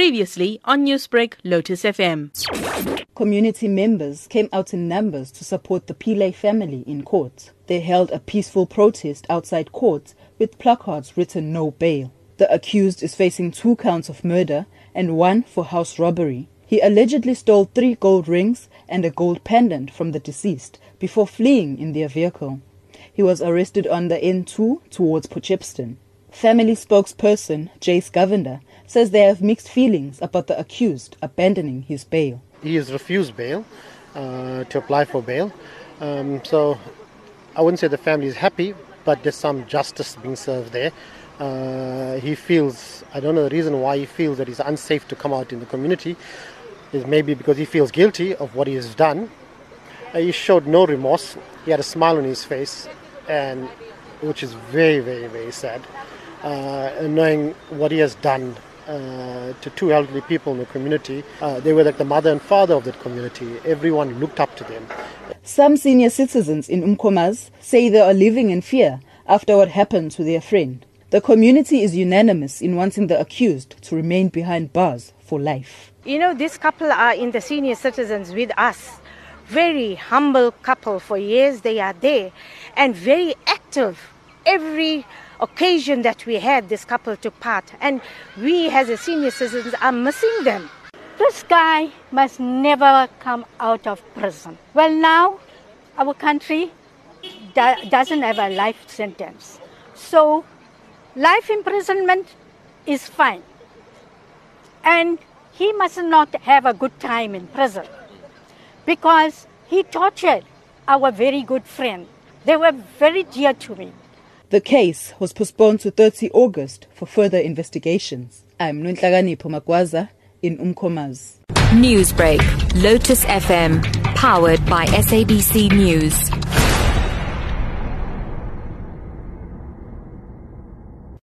Previously on Newsbreak, Lotus FM. Community members came out in numbers to support the Pillay family in court. They held a peaceful protest outside court with placards written no bail. The accused is facing two counts of murder and one for house robbery. He allegedly stole three gold rings and a gold pendant from the deceased before fleeing in their vehicle. He was arrested on the N2 towards Potchefstroom. Family spokesperson Jace Govender says they have mixed feelings about the accused abandoning his bail. He has refused bail uh, to apply for bail. Um, so I wouldn't say the family is happy, but there's some justice being served there. Uh, he feels, I don't know the reason why he feels that he's unsafe to come out in the community. Is maybe because he feels guilty of what he has done. Uh, he showed no remorse. He had a smile on his face, and which is very, very, very sad. Uh, knowing what he has done uh, to two elderly people in the community. Uh, they were like the mother and father of that community. Everyone looked up to them. Some senior citizens in Umkomaas say they are living in fear after what happened to their friend. The community is unanimous in wanting the accused to remain behind bars for life. You know, this couple are in the senior citizens with us. Very humble couple for years they are there and very active. Every occasion that we had, this couple took part, and we as a senior citizens are missing them. This guy must never come out of prison. Well, now our country do- doesn't have a life sentence, so life imprisonment is fine, and he must not have a good time in prison because he tortured our very good friend. They were very dear to me. The case was postponed to 30 August for further investigations. I'm Nonhlakanipho Magwaza in Umkomaas. Newsbreak, Lotus FM, powered by SABC News.